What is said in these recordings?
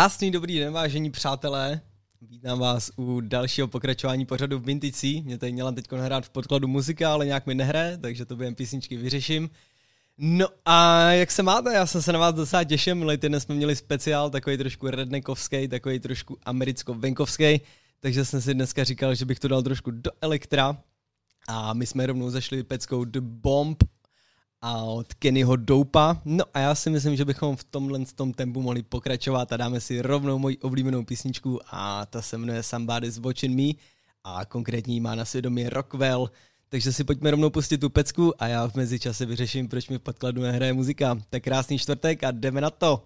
Krásný dobrý den, vážení přátelé. Vítám vás u dalšího pokračování pořadu v Vintici. Mě tady měla teď nahrát v podkladu muzika, ale nějak mi nehraje, takže to během písničky vyřeším. No a jak se máte? Já jsem se na vás docela těšil. Minulý týden jsme měli speciál, takový trošku rednekovský, takový trošku americko-venkovský, takže jsem si dneska říkal, že bych to dal trošku do elektra. A my jsme rovnou zašli peckou The Bomb a od Kennyho Doupa. No a já si myslím, že bychom v tomhle tom tempu mohli pokračovat a dáme si rovnou moji oblíbenou písničku a ta se jmenuje Somebody's Watching Me a konkrétní má na svědomí Rockwell. Takže si pojďme rovnou pustit tu pecku a já v mezičase vyřeším, proč mi v podkladu nehraje muzika. Tak krásný čtvrtek a jdeme na to!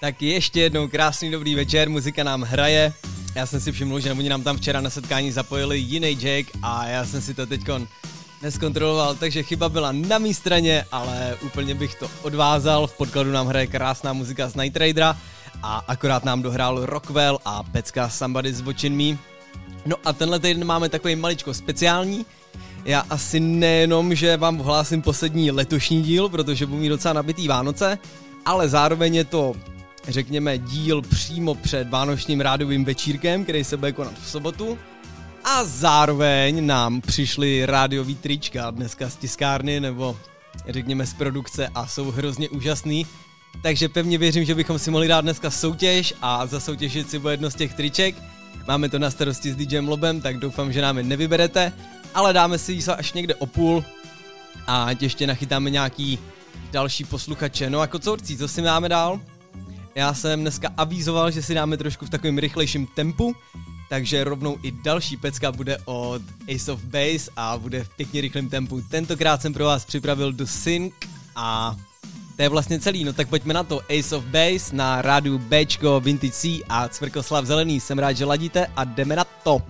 Tak ještě jednou krásný dobrý večer, muzika nám hraje. Já jsem si všiml, že oni nám tam včera na setkání zapojili jiný jack a já jsem si to teďkon neskontroloval, takže chyba byla na mý straně, ale úplně bych to odvázal. V podkladu nám hraje krásná muzika z Night Raidera a akorát nám dohrál Rockwell a pecka Somebody z Me. No a tenhle týden máme takový maličko speciální. Já asi nejenom, že vám ohlásím poslední letošní díl, protože budu mít docela nabitý Vánoce, ale zároveň je to řekněme, díl přímo před vánočním rádovým večírkem, který se bude konat v sobotu. A zároveň nám přišly rádiový trička dneska z tiskárny, nebo řekněme z produkce a jsou hrozně úžasný. Takže pevně věřím, že bychom si mohli dát dneska soutěž a za soutěžit si bude jedno z těch triček. Máme to na starosti s DJem Lobem, tak doufám, že nám je nevyberete, ale dáme si ji až někde o půl a ještě nachytáme nějaký další posluchače. No a kocourcí, co si máme dál? Já jsem dneska avízoval, že si dáme trošku v takovém rychlejším tempu, takže rovnou i další pecka bude od Ace of Base a bude v pěkně rychlém tempu. Tentokrát jsem pro vás připravil do Sync a to je vlastně celý, no tak pojďme na to. Ace of Base na rádu Bčko Vintage C a Cvrkoslav Zelený. Jsem rád, že ladíte a jdeme na to.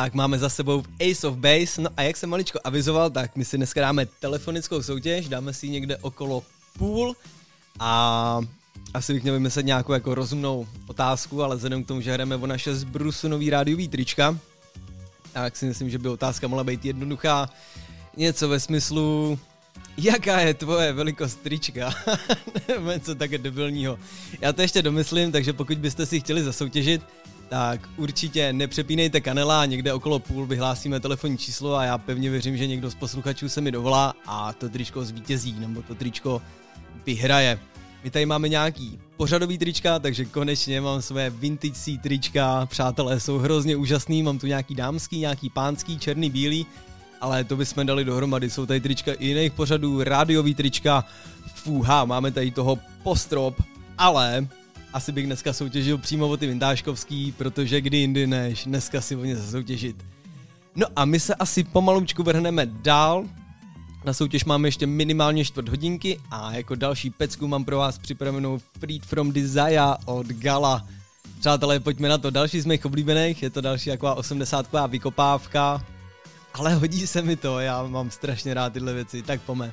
Tak, máme za sebou Ace of Base, no a jak jsem maličko avizoval, tak my si dneska dáme telefonickou soutěž, dáme si ji někde okolo půl a asi bych měl vymyslet nějakou jako rozumnou otázku, ale vzhledem k tomu, že hrajeme o naše zbrusu nový rádiový trička, tak si myslím, že by otázka mohla být jednoduchá. Něco ve smyslu, jaká je tvoje velikost trička? Nebo něco také debilního. Já to ještě domyslím, takže pokud byste si chtěli zasoutěžit, tak určitě nepřepínejte kanela, někde okolo půl vyhlásíme telefonní číslo a já pevně věřím, že někdo z posluchačů se mi dovolá a to tričko zvítězí, nebo to tričko vyhraje. My tady máme nějaký pořadový trička, takže konečně mám své vintage trička, přátelé jsou hrozně úžasný, mám tu nějaký dámský, nějaký pánský, černý, bílý, ale to bychom dali dohromady, jsou tady trička i jiných pořadů, rádiový trička, fuha, máme tady toho postrop, ale asi bych dneska soutěžil přímo o ty vintážkovský, protože kdy jindy než dneska si o ně zasoutěžit. No a my se asi pomalučku vrhneme dál, na soutěž máme ještě minimálně čtvrt hodinky a jako další pecku mám pro vás připravenou Freed from Desire od Gala. Přátelé, pojďme na to. Další z mých oblíbených, je to další taková 80 vykopávka, ale hodí se mi to, já mám strašně rád tyhle věci, tak pome.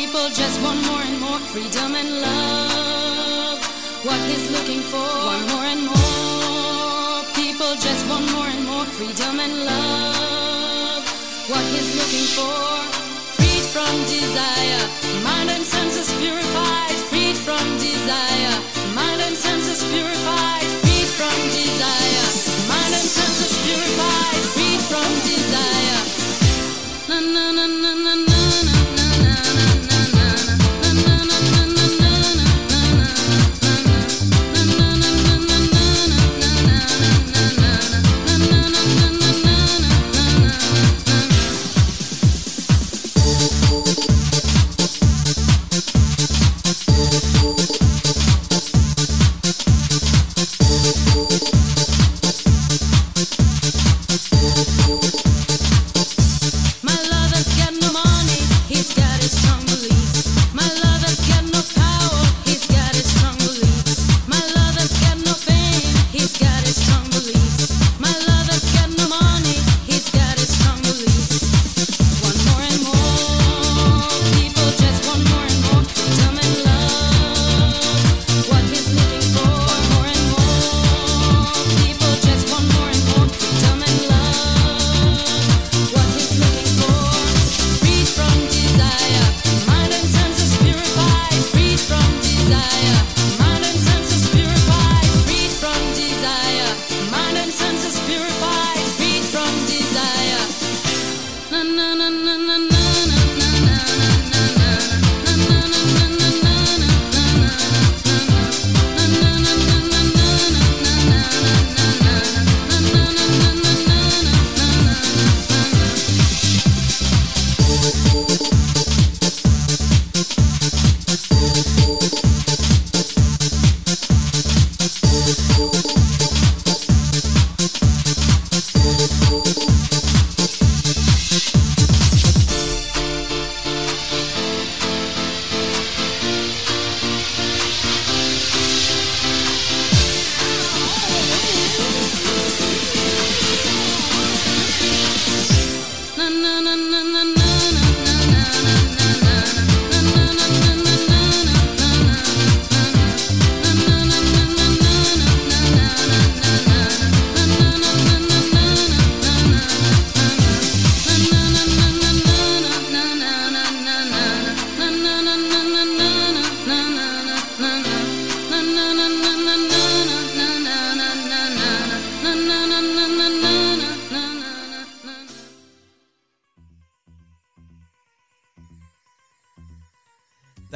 people just want more and more freedom and love. What he's looking for, one more and more, people just want more and more freedom and love. What he's looking for, freed from desire, mind and senses purified,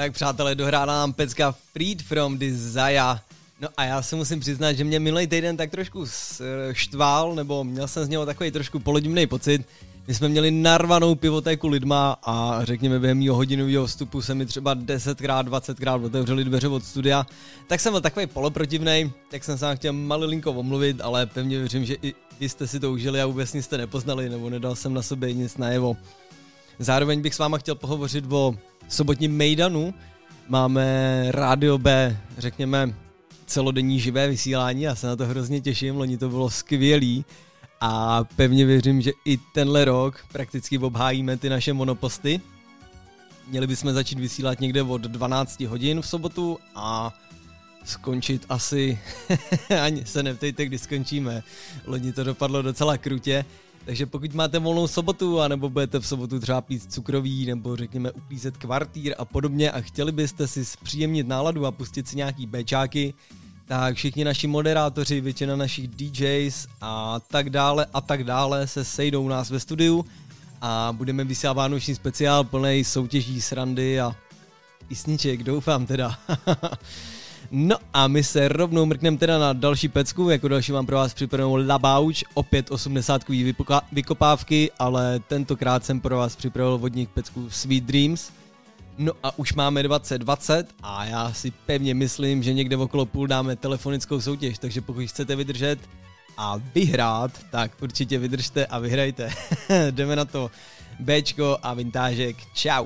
Tak přátelé, dohrála nám pecka Freed from Desire. No a já se musím přiznat, že mě minulý týden tak trošku štval, nebo měl jsem z něho takový trošku polodivný pocit. My jsme měli narvanou pivotéku lidma a řekněme během mého hodinového vstupu se mi třeba 10krát, 20krát otevřeli dveře od studia. Tak jsem byl takový poloprotivnej, tak jsem se vám chtěl malilinko omluvit, ale pevně věřím, že i vy jste si to užili a vůbec nic jste nepoznali, nebo nedal jsem na sobě nic najevo. Zároveň bych s váma chtěl pohovořit o sobotním Mejdanu. Máme Rádio B, řekněme, celodenní živé vysílání, já se na to hrozně těším, loni to bylo skvělý a pevně věřím, že i tenhle rok prakticky obhájíme ty naše monoposty. Měli bychom začít vysílat někde od 12 hodin v sobotu a skončit asi, ani se neptejte, kdy skončíme. Loni to dopadlo docela krutě, takže pokud máte volnou sobotu, anebo budete v sobotu třeba pít cukroví, nebo řekněme uklízet kvartýr a podobně a chtěli byste si zpříjemnit náladu a pustit si nějaký bečáky, tak všichni naši moderátoři, většina našich DJs a tak dále a tak dále se sejdou u nás ve studiu a budeme vysílat vánoční speciál plný soutěží, srandy a písniček, doufám teda. no a my se rovnou mrkneme teda na další pecku, jako další mám pro vás připravenou Labauč, opět 80 vykopávky, ale tentokrát jsem pro vás připravil vodních pecku Sweet Dreams. No a už máme 2020 a já si pevně myslím, že někde okolo půl dáme telefonickou soutěž, takže pokud chcete vydržet a vyhrát, tak určitě vydržte a vyhrajte. Jdeme na to. Bčko a vintážek. Čau.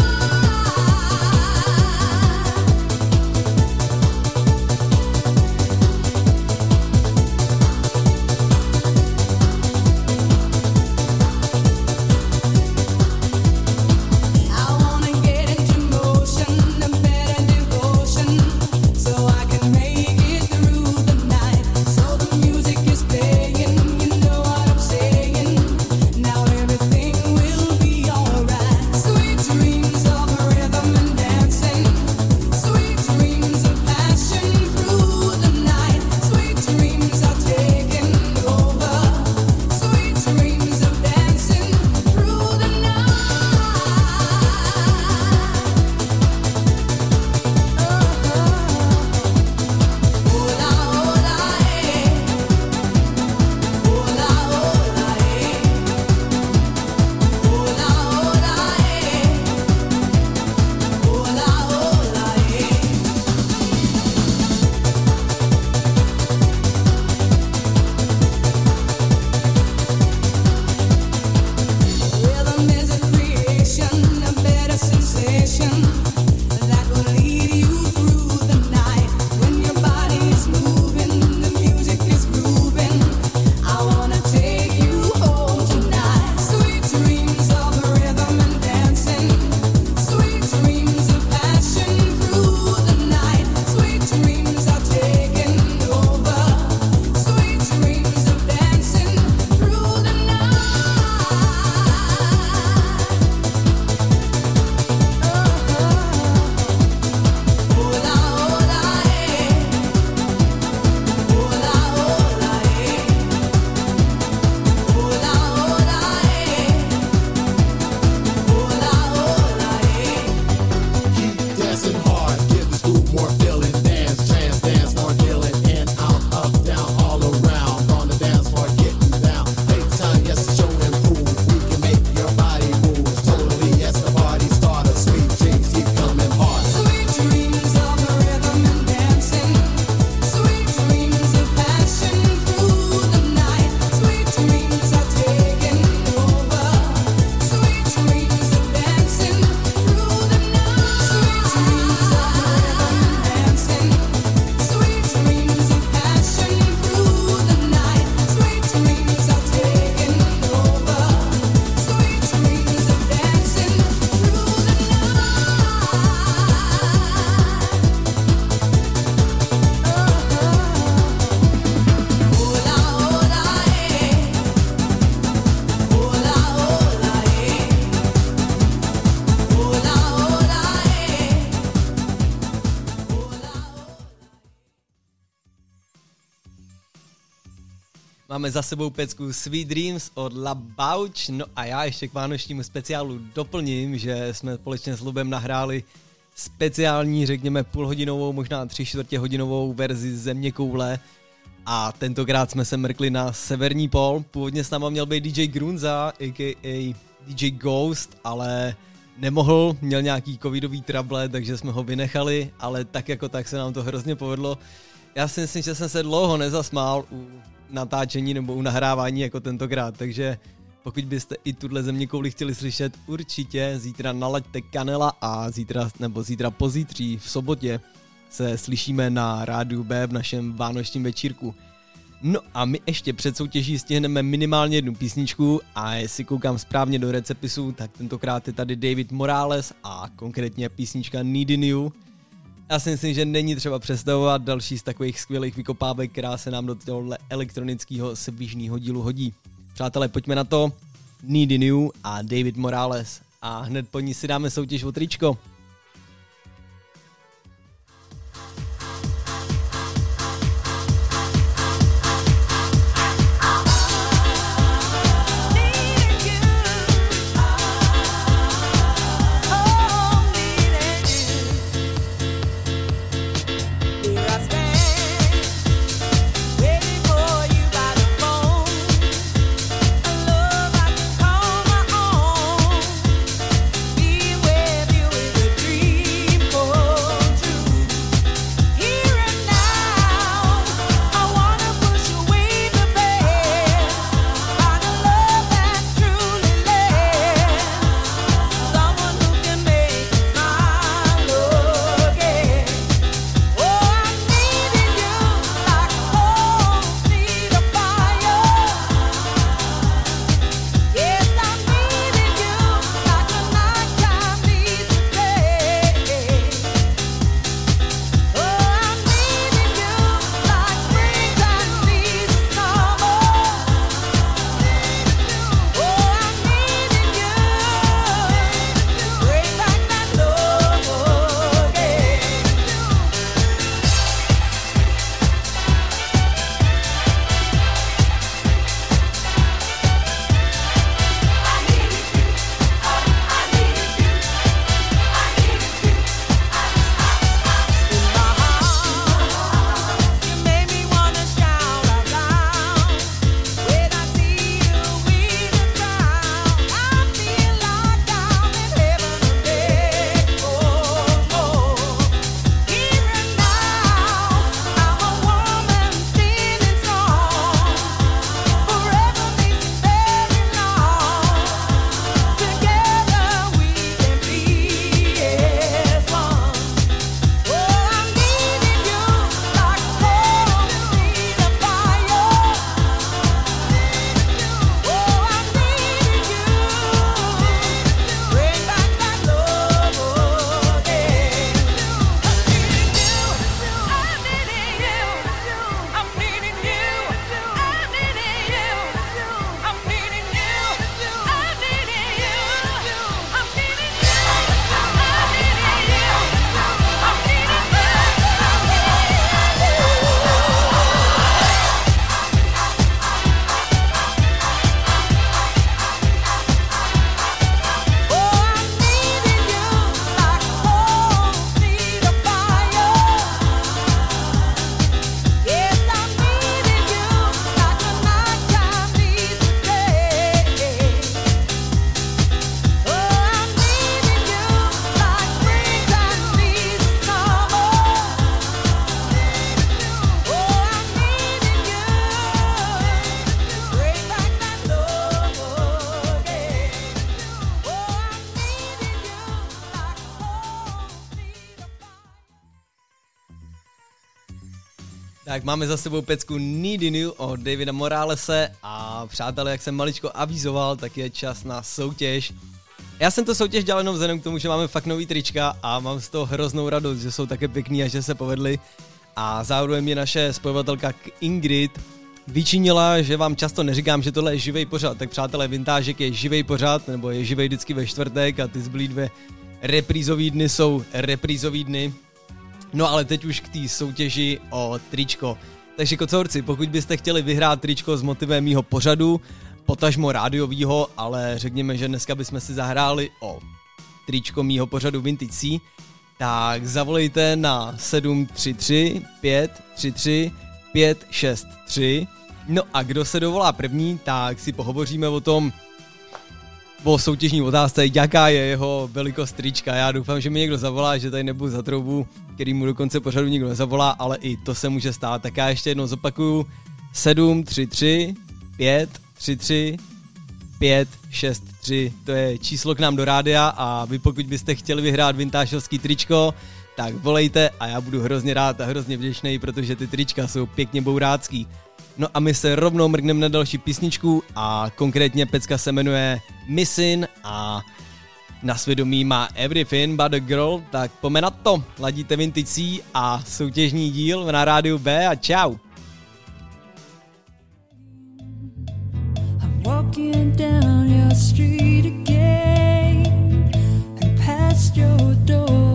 Máme za sebou pecku Sweet Dreams od La Bouch, no a já ještě k vánočnímu speciálu doplním, že jsme společně s Lubem nahráli speciální, řekněme půlhodinovou, možná tři čtvrtě hodinovou verzi Země koule a tentokrát jsme se mrkli na severní pol. Původně s náma měl být DJ Grunza, a.k.a. DJ Ghost, ale nemohl, měl nějaký covidový trable, takže jsme ho vynechali, ale tak jako tak se nám to hrozně povedlo. Já si myslím, že jsem se dlouho nezasmál u natáčení nebo u nahrávání jako tentokrát, takže pokud byste i tuhle země kouli chtěli slyšet, určitě zítra nalaďte kanela a zítra, nebo zítra pozítří v sobotě se slyšíme na rádiu B v našem vánočním večírku. No a my ještě před soutěží stihneme minimálně jednu písničku a jestli koukám správně do recepisu, tak tentokrát je tady David Morales a konkrétně písnička Needing You. Já si myslím, že není třeba představovat další z takových skvělých vykopávek, která se nám do tohohle elektronického svižného dílu hodí. Přátelé, pojďme na to. Needing You a David Morales. A hned po ní si dáme soutěž o tričko. Tak máme za sebou pecku Needing You od Davida Moralese a přátelé, jak jsem maličko avizoval, tak je čas na soutěž. Já jsem to soutěž dělal jenom vzhledem k tomu, že máme fakt nový trička a mám z toho hroznou radost, že jsou také pěkný a že se povedly. A zároveň mě naše spojovatelka Ingrid vyčinila, že vám často neříkám, že tohle je živej pořad. Tak přátelé, Vintážek je živej pořad, nebo je živej vždycky ve čtvrtek a ty zbylý dvě reprízový dny jsou reprízový dny. No ale teď už k té soutěži o tričko. Takže kocourci, pokud byste chtěli vyhrát tričko s motivem mýho pořadu, potažmo rádiovýho, ale řekněme, že dneska bychom si zahráli o tričko mýho pořadu Vintage C, tak zavolejte na 733 533 563. No a kdo se dovolá první, tak si pohovoříme o tom, o soutěžní otázce, jaká je jeho velikost trička. Já doufám, že mi někdo zavolá, že tady nebudu za troubu, který mu do konce pořadu nikdo nezavolá, ale i to se může stát. Tak já ještě jednou zopakuju. 7, 3, 3, 5, 3, 3, 5, 6, 3, to je číslo k nám do rádia a vy pokud byste chtěli vyhrát vintážovský tričko, tak volejte a já budu hrozně rád a hrozně vděčný, protože ty trička jsou pěkně bourácký. No a my se rovnou mrgneme na další písničku a konkrétně pecka se jmenuje Missin a na svědomí má Everything But a Girl, tak pome na to, ladíte Vintage C a soutěžní díl na rádiu B a čau. Walking down your street again and past your door,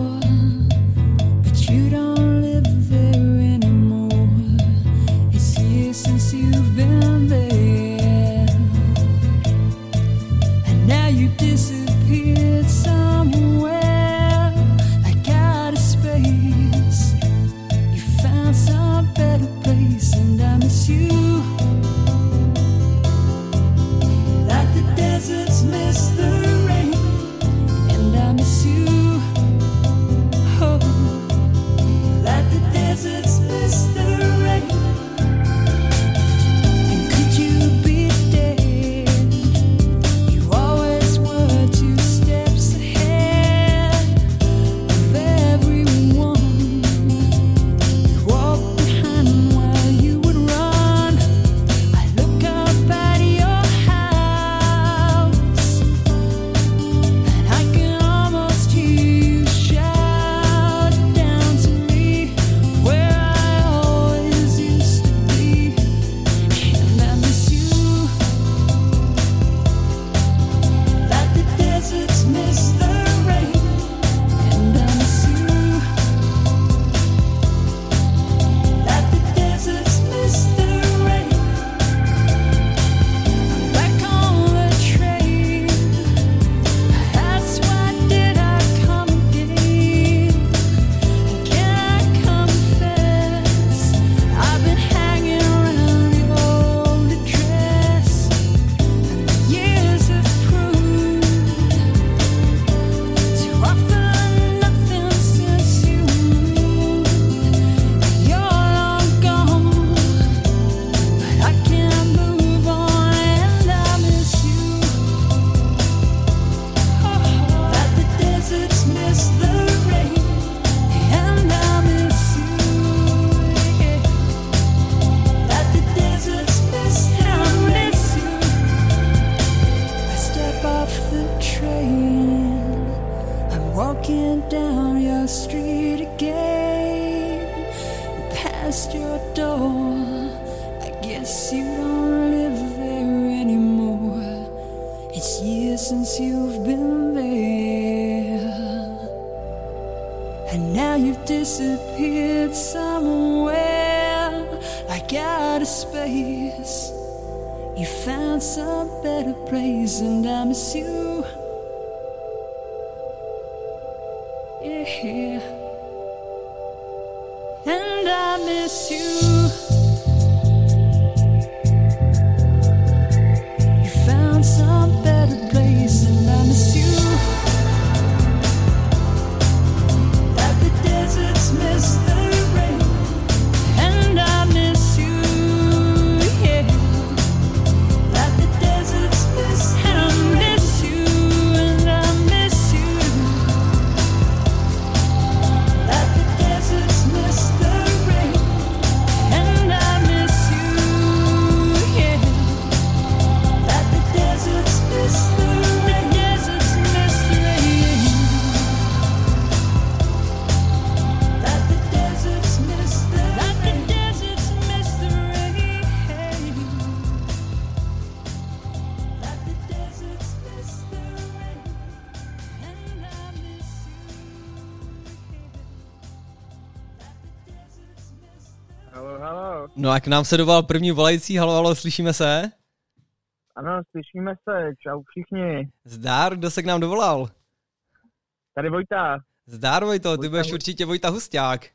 halo. No a k nám se doval první volající, halo, halo, slyšíme se? Ano, slyšíme se. Čau všichni. Zdár, kdo se k nám dovolal? Tady Vojta. Zdár, Vojto, ty Vojta budeš Hu- určitě Vojta Husták.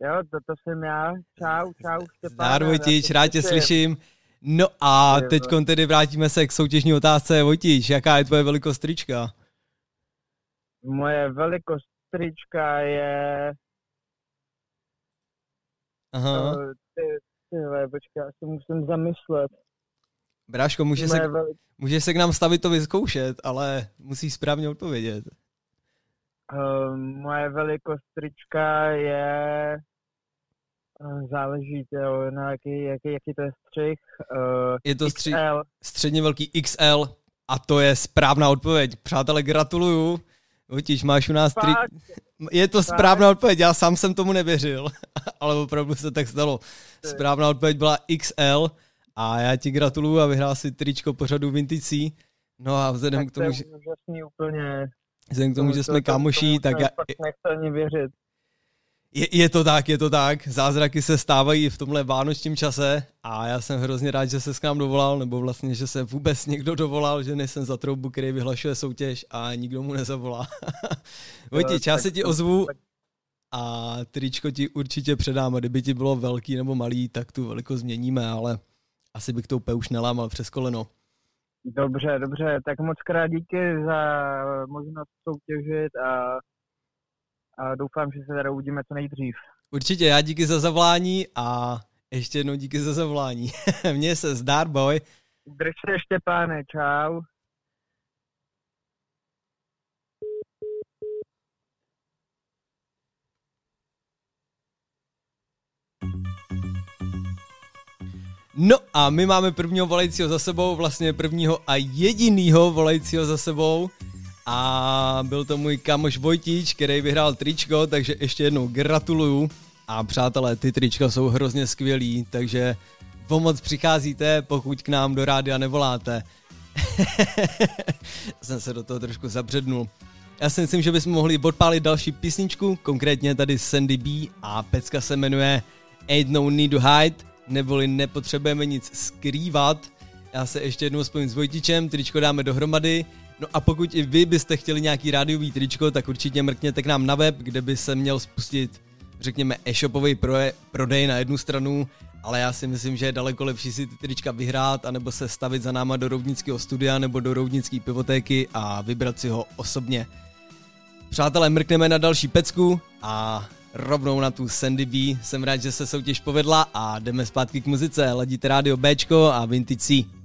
Jo, to, to jsem já. Čau, čau. Štěpáne, Zdár, Vojtič, rád tě slyším. No a teď tedy vrátíme se k soutěžní otázce. Vojtíš, jaká je tvoje velikost trička? Moje velikost trička je... Aha. Ty, ty vole, počkej, já si musím zamyslet. Bráško, může se, Moje veli, může se k nám stavit to vyzkoušet, ale musíš správně odpovědět. uh, moje velikost trička je... Uh, záleží, jo, na jaký, jaký, jaký to je střih. Uh, Je to stři- XL. středně velký XL a to je správná odpověď. Přátelé, gratuluju. Vojtíš, máš u nás tri... Je to správná odpověď, já sám jsem tomu nevěřil, ale opravdu se tak stalo. Správná odpověď byla XL a já ti gratuluju a vyhrál si tričko pořadu Vinticí. No a vzhledem Tak k to tomu, že, úžasný úplně. vzhledem k tomu, že jsme to- tomu tak já, fakt ani věřit. Je, je to tak, je to tak. Zázraky se stávají v tomhle vánočním čase a já jsem hrozně rád, že se s nám dovolal, nebo vlastně, že se vůbec někdo dovolal, že nejsem za troubu, který vyhlašuje soutěž a nikdo mu nezavolá. Vojtič, já se ti ozvu a tričko ti určitě předám a kdyby ti bylo velký nebo malý, tak tu velikost změníme, ale asi bych to úplně už nelámal přes koleno. Dobře, dobře, tak moc krát díky za možnost soutěžit a doufám, že se teda uvidíme co nejdřív. Určitě, já díky za zavolání a ještě jednou díky za zavolání. Mně se zdár, boj. Drž se Štěpáne, čau. No a my máme prvního volajícího za sebou, vlastně prvního a jedinýho volajícího za sebou. A byl to můj kamoš Vojtíč, který vyhrál tričko, takže ještě jednou gratuluju. A přátelé, ty trička jsou hrozně skvělý, takže pomoc přicházíte, pokud k nám do rádia nevoláte. Jsem se do toho trošku zabřednul. Já si myslím, že bychom mohli odpálit další písničku, konkrétně tady Sandy B a pecka se jmenuje Ain't No Need to Hide, neboli nepotřebujeme nic skrývat. Já se ještě jednou spojím s Vojtičem, tričko dáme dohromady. No a pokud i vy byste chtěli nějaký rádiový tričko, tak určitě mrkněte k nám na web, kde by se měl spustit, řekněme, e-shopový proje- prodej na jednu stranu, ale já si myslím, že je daleko lepší si ty trička vyhrát, anebo se stavit za náma do roudnického studia nebo do roudnické pivotéky a vybrat si ho osobně. Přátelé, mrkneme na další pecku a rovnou na tu Sandy B. Jsem rád, že se soutěž povedla a jdeme zpátky k muzice. Ladíte rádio Bčko a Vintage C.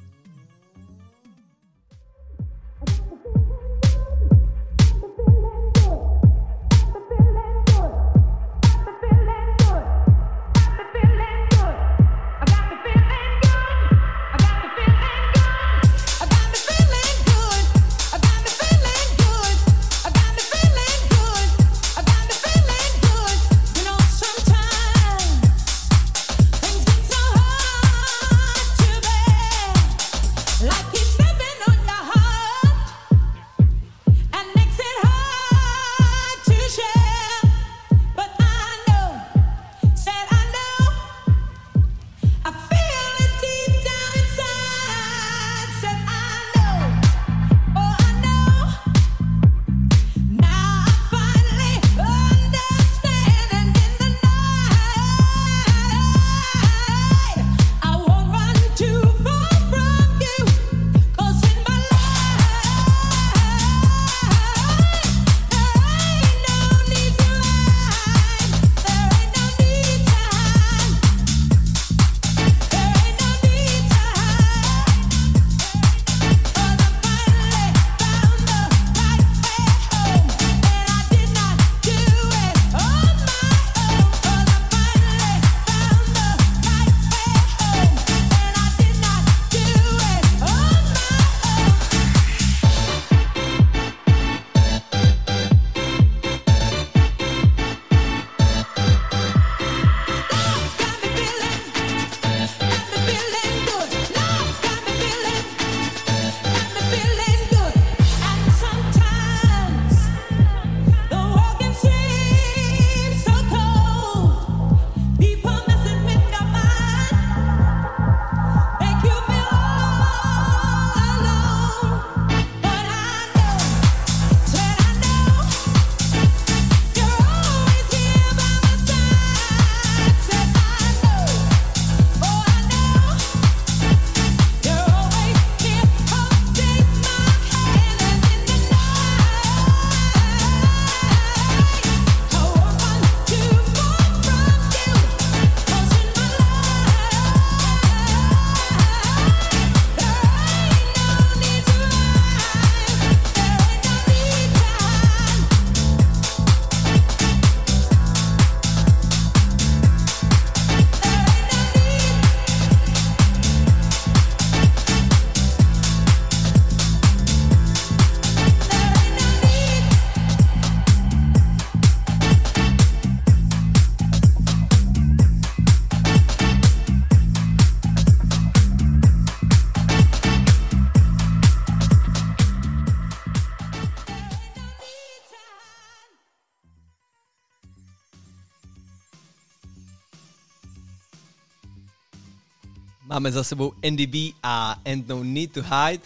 Máme za sebou NDB a And No Need to Hide.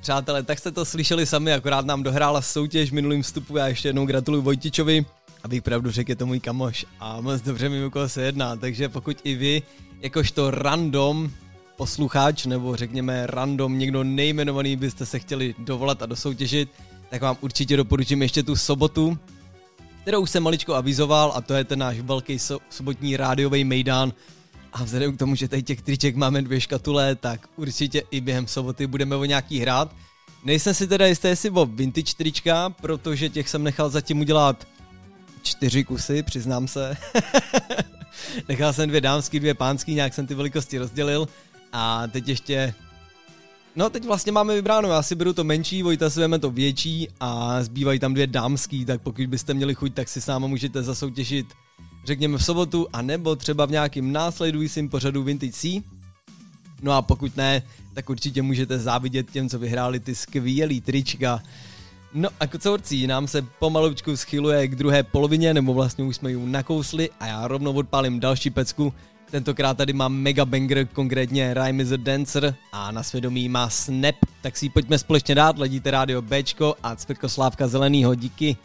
Přátelé, tak jste to slyšeli sami, akorát nám dohrála soutěž v minulým vstupu. Já ještě jednou gratuluju Vojtičovi, abych pravdu řekl, je to můj kamoš a moc dobře mi koho se jedná, takže pokud i vy, jakožto random posluchač, nebo řekněme random, někdo nejmenovaný byste se chtěli dovolat a dosoutěžit, tak vám určitě doporučím ještě tu sobotu, kterou jsem maličko avizoval a to je ten náš velký so- sobotní rádiový mejdán. A vzhledem k tomu, že tady těch triček máme dvě škatule, tak určitě i během soboty budeme o nějaký hrát. Nejsem si teda jistý, jestli o vintage trička, protože těch jsem nechal zatím udělat čtyři kusy, přiznám se. nechal jsem dvě dámský, dvě pánský, nějak jsem ty velikosti rozdělil. A teď ještě No teď vlastně máme vybráno, já si beru to menší, Vojta si to větší a zbývají tam dvě dámský, tak pokud byste měli chuť, tak si sáma můžete zasoutěžit řekněme v sobotu, a nebo třeba v nějakým následujícím pořadu Vintage C. No a pokud ne, tak určitě můžete závidět těm, co vyhráli ty skvělý trička. No a kocourcí nám se pomalučku schyluje k druhé polovině, nebo vlastně už jsme ji nakousli a já rovnou odpálím další pecku. Tentokrát tady mám mega banger, konkrétně Rhyme is a Dancer a na svědomí má Snap, tak si ji pojďme společně dát, ledíte rádio Bčko a Cvrko Slávka Zelenýho, díky.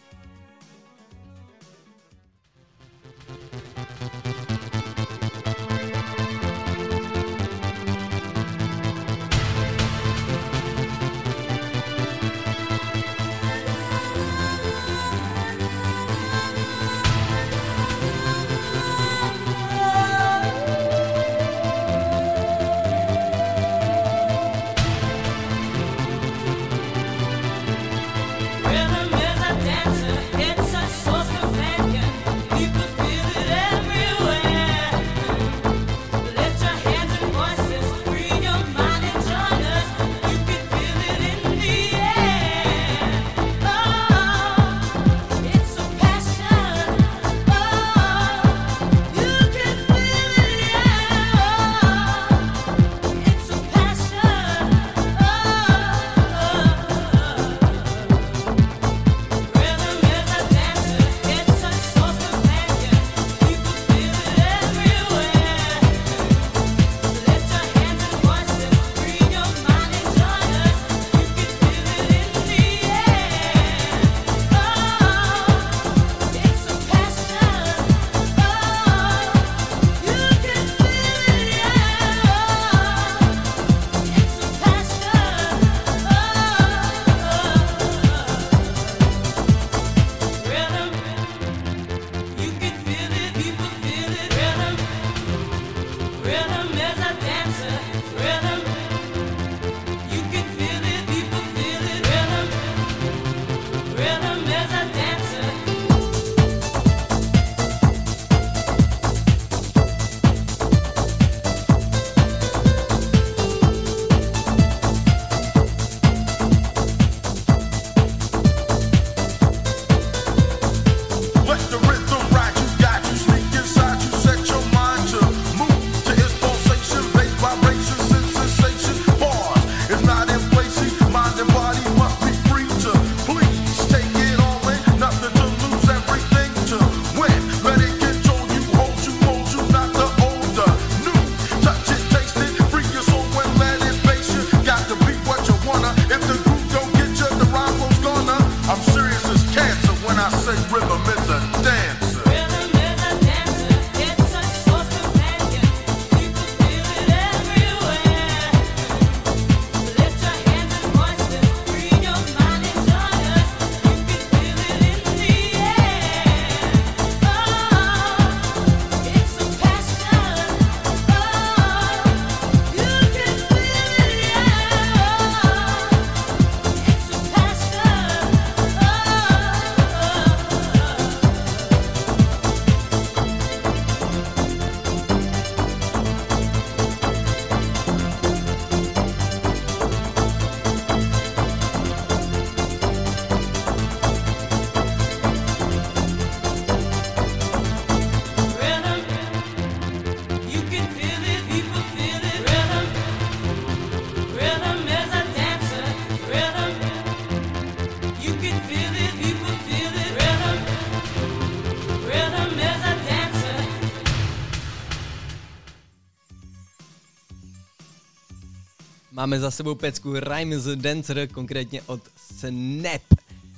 Máme za sebou pecku Rhyme the Dancer, konkrétně od Snap.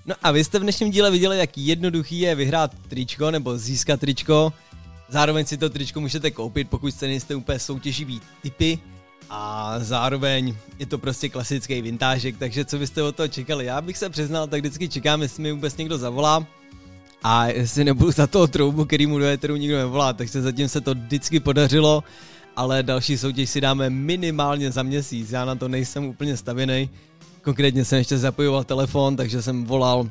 No a vy jste v dnešním díle viděli, jak jednoduchý je vyhrát tričko nebo získat tričko. Zároveň si to tričko můžete koupit, pokud jste nejste úplně soutěživý typy. A zároveň je to prostě klasický vintážek, takže co byste od toho čekali? Já bych se přiznal, tak vždycky čekám, jestli mi vůbec někdo zavolá. A jestli nebudu za toho troubu, který mu do éteru nikdo nevolá, takže zatím se to vždycky podařilo, ale další soutěž si dáme minimálně za měsíc, já na to nejsem úplně stavěný. Konkrétně jsem ještě zapojoval telefon, takže jsem volal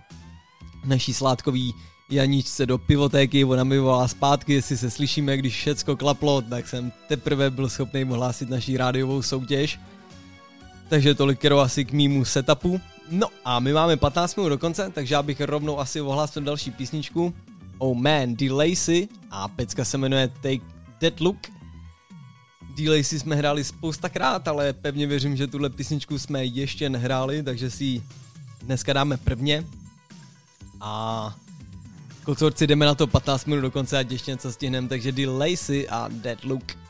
naší sládkový Janíčce do pivotéky, ona mi volá zpátky, jestli se slyšíme, když všecko klaplo, tak jsem teprve byl schopný mu hlásit naší rádiovou soutěž. Takže tolik asi k mýmu setupu. No a my máme 15 minut do konce, takže já bych rovnou asi ohlásil další písničku. Oh man, D-Lacy a pecka se jmenuje Take That Look. D-Lacy jsme hráli spoustakrát, ale pevně věřím, že tuhle písničku jsme ještě nehráli, takže si ji dneska dáme prvně. A kocorci jdeme na to 15 minut do konce, ať ještě něco stihneme, takže D-Lacy a Dead Look.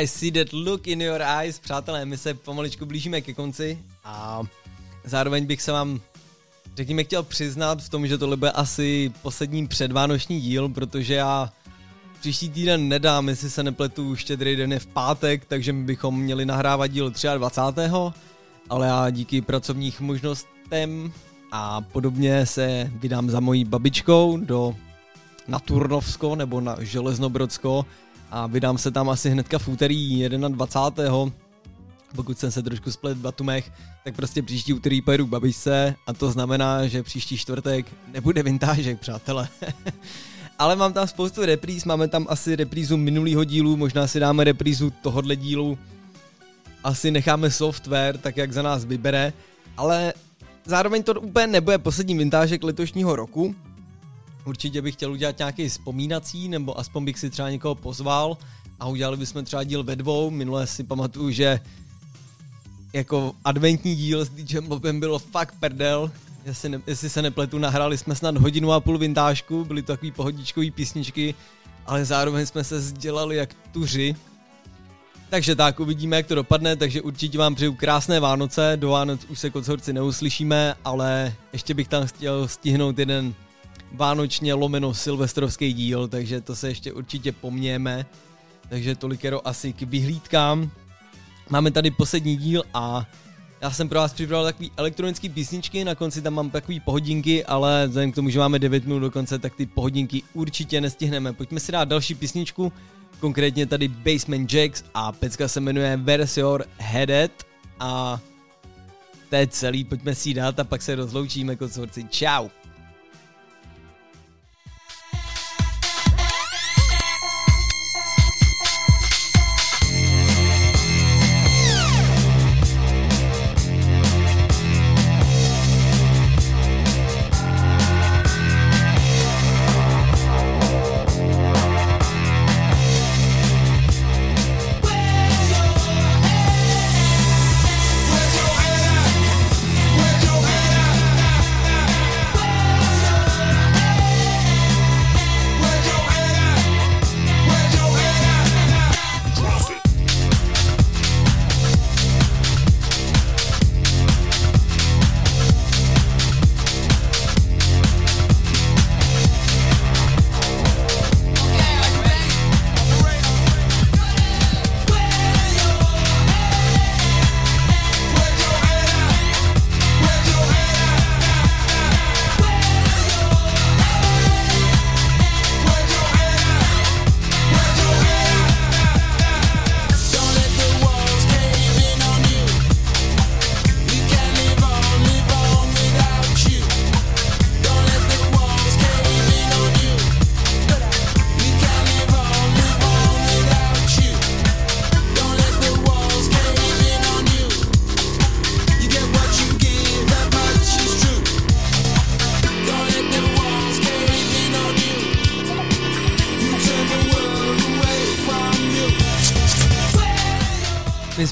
I see that look in your eyes. Přátelé, my se pomaličku blížíme ke konci a zároveň bych se vám, řekněme, chtěl přiznat v tom, že tohle bude asi poslední předvánoční díl, protože já příští týden nedám, jestli se nepletu, štědrý den je v pátek, takže my bychom měli nahrávat díl 23. ale já díky pracovních možnostem a podobně se vydám za mojí babičkou do na Turnovsko nebo na Železnobrodsko a vydám se tam asi hnedka v úterý 21. Pokud jsem se trošku splet v datumech, tak prostě příští úterý pojedu k babičce a to znamená, že příští čtvrtek nebude vintážek, přátelé. Ale mám tam spoustu repríz, máme tam asi reprízu minulého dílu, možná si dáme reprízu tohohle dílu. Asi necháme software, tak jak za nás vybere, ale zároveň to úplně nebude poslední vintážek letošního roku. Určitě bych chtěl udělat nějaký vzpomínací, nebo aspoň bych si třeba někoho pozval a udělali bychom třeba díl ve dvou. Minule si pamatuju, že jako adventní díl s DJem Bobem bylo fakt prdel. Jestli, ne, jestli se nepletu, nahráli jsme snad hodinu a půl vintážku, byly to takový pohodičkový písničky, ale zároveň jsme se sdělali jak tuři. Takže tak, uvidíme, jak to dopadne, takže určitě vám přeju krásné Vánoce, do Vánoc už se kocorci neuslyšíme, ale ještě bych tam chtěl stihnout jeden vánočně lomeno silvestrovský díl, takže to se ještě určitě pomněme. Takže tolikero asi k vyhlídkám. Máme tady poslední díl a já jsem pro vás připravil takový elektronický písničky, na konci tam mám takový pohodinky, ale vzhledem k tomu, že máme 9 minut do konce, tak ty pohodinky určitě nestihneme. Pojďme si dát další písničku, konkrétně tady Basement Jacks a pecka se jmenuje Where's Your Headed a to je celý, pojďme si dát a pak se rozloučíme, kocorci. Čau!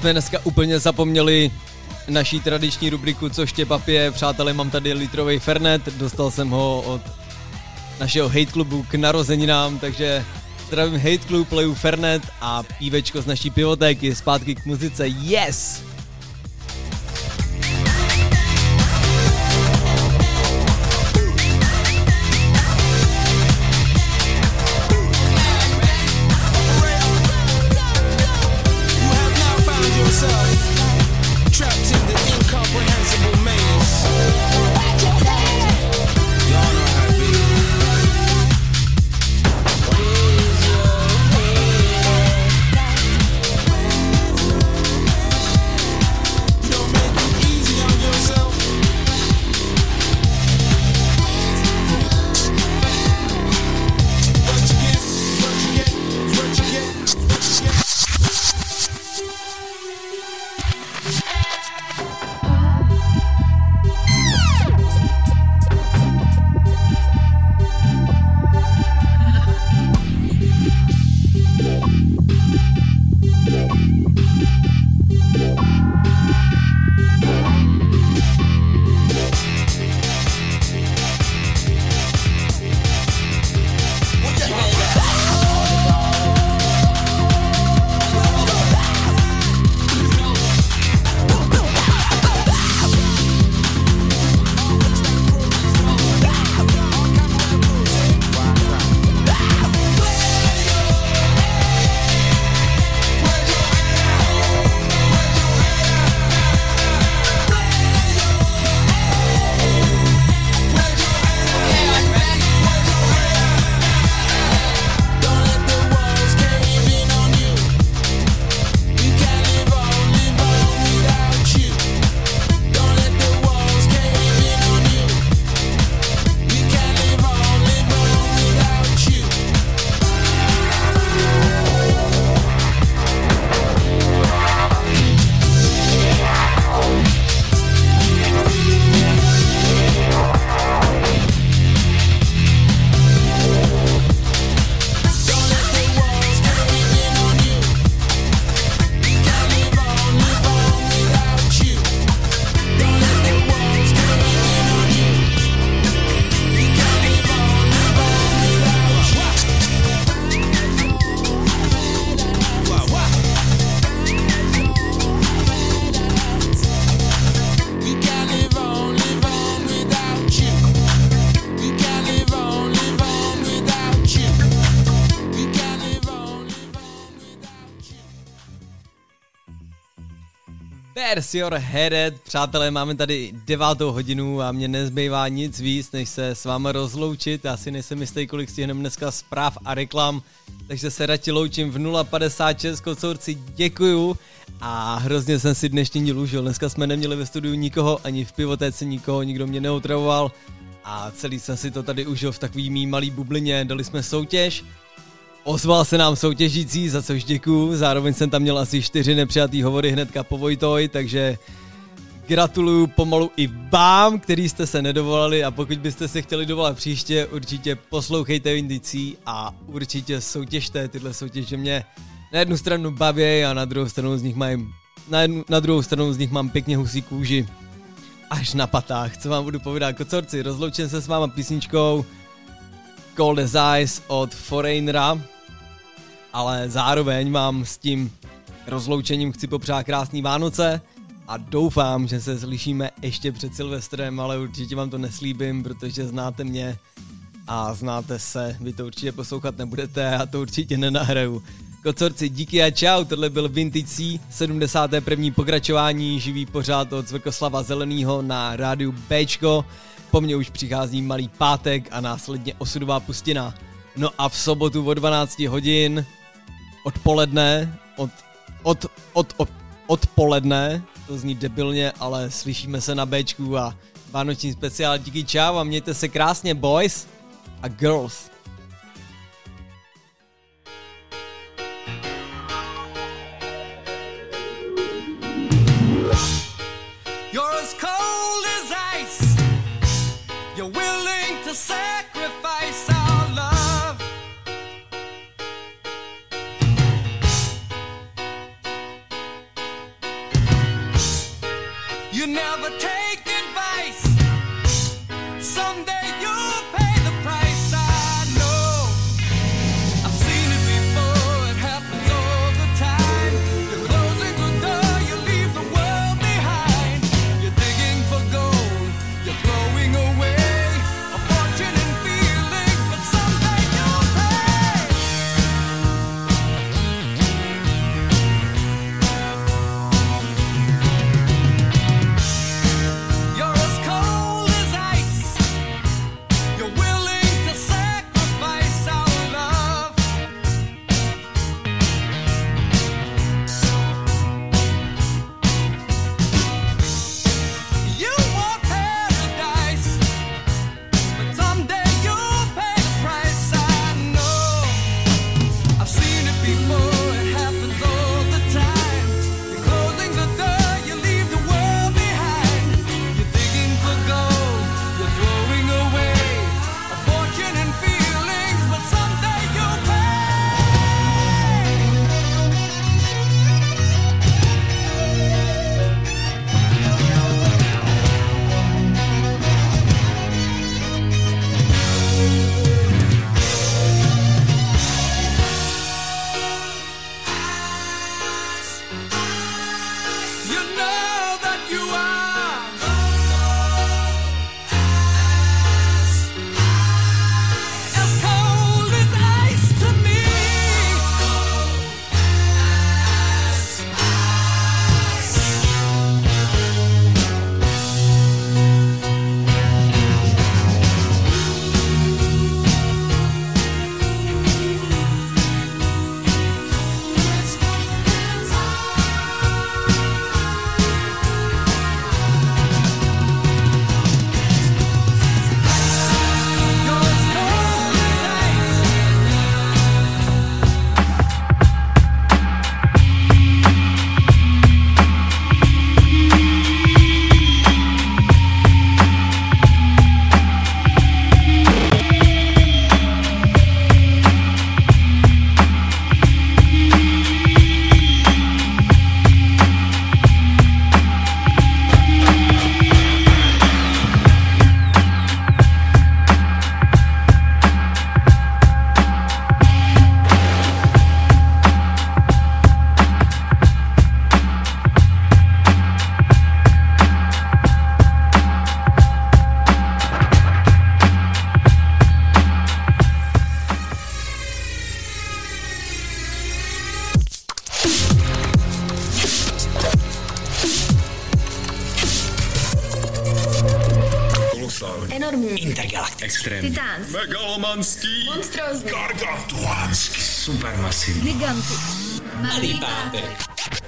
Jsme dneska úplně zapomněli naší tradiční rubriku Co štěpap je. Přátelé, mám tady litrový Fernet, dostal jsem ho od našeho hate klubu k narozeninám, takže zdravím hate klub, leju Fernet a pívečko z naší pivotéky zpátky k muzice. Yes! Your Headed. Přátelé, máme tady devátou hodinu a mě nezbývá nic víc, než se s váma rozloučit. Já si nejsem jistý, kolik stihneme dneska zpráv a reklam, takže se radši loučím v 056. Kocourci děkuju a hrozně jsem si dnešní díl užil. Dneska jsme neměli ve studiu nikoho, ani v pivotéce nikoho, nikdo mě neotravoval a celý jsem si to tady užil v takový mý malý bublině. Dali jsme soutěž, Ozval se nám soutěžící, za což děkuju, zároveň jsem tam měl asi čtyři nepřijatý hovory hnedka po Vojtoj, takže gratuluju pomalu i vám, který jste se nedovolali a pokud byste se chtěli dovolat příště, určitě poslouchejte Indicí a určitě soutěžte, tyhle soutěže mě na jednu stranu baví a na druhou stranu z nich mají, na, jednu, na druhou stranu z nich mám pěkně husí kůži. Až na patách, co vám budu povídat, kocorci, rozloučím se s váma písničkou Cold as Ice od Foreignera, ale zároveň vám s tím rozloučením chci popřát krásný Vánoce a doufám, že se slyšíme ještě před Silvestrem, ale určitě vám to neslíbím, protože znáte mě a znáte se, vy to určitě poslouchat nebudete a to určitě nenahraju. Kocorci, díky a čau, tohle byl Vintage C, 71. pokračování, živý pořád od Zvrkoslava Zelenýho na rádiu Bčko. Po mně už přichází malý pátek a následně osudová pustina. No a v sobotu od 12 hodin odpoledne, od, od, od, od, odpoledne, to zní debilně, ale slyšíme se na Bčku a vánoční speciál. Díky čau a mějte se krásně boys a girls.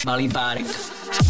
Malim Park.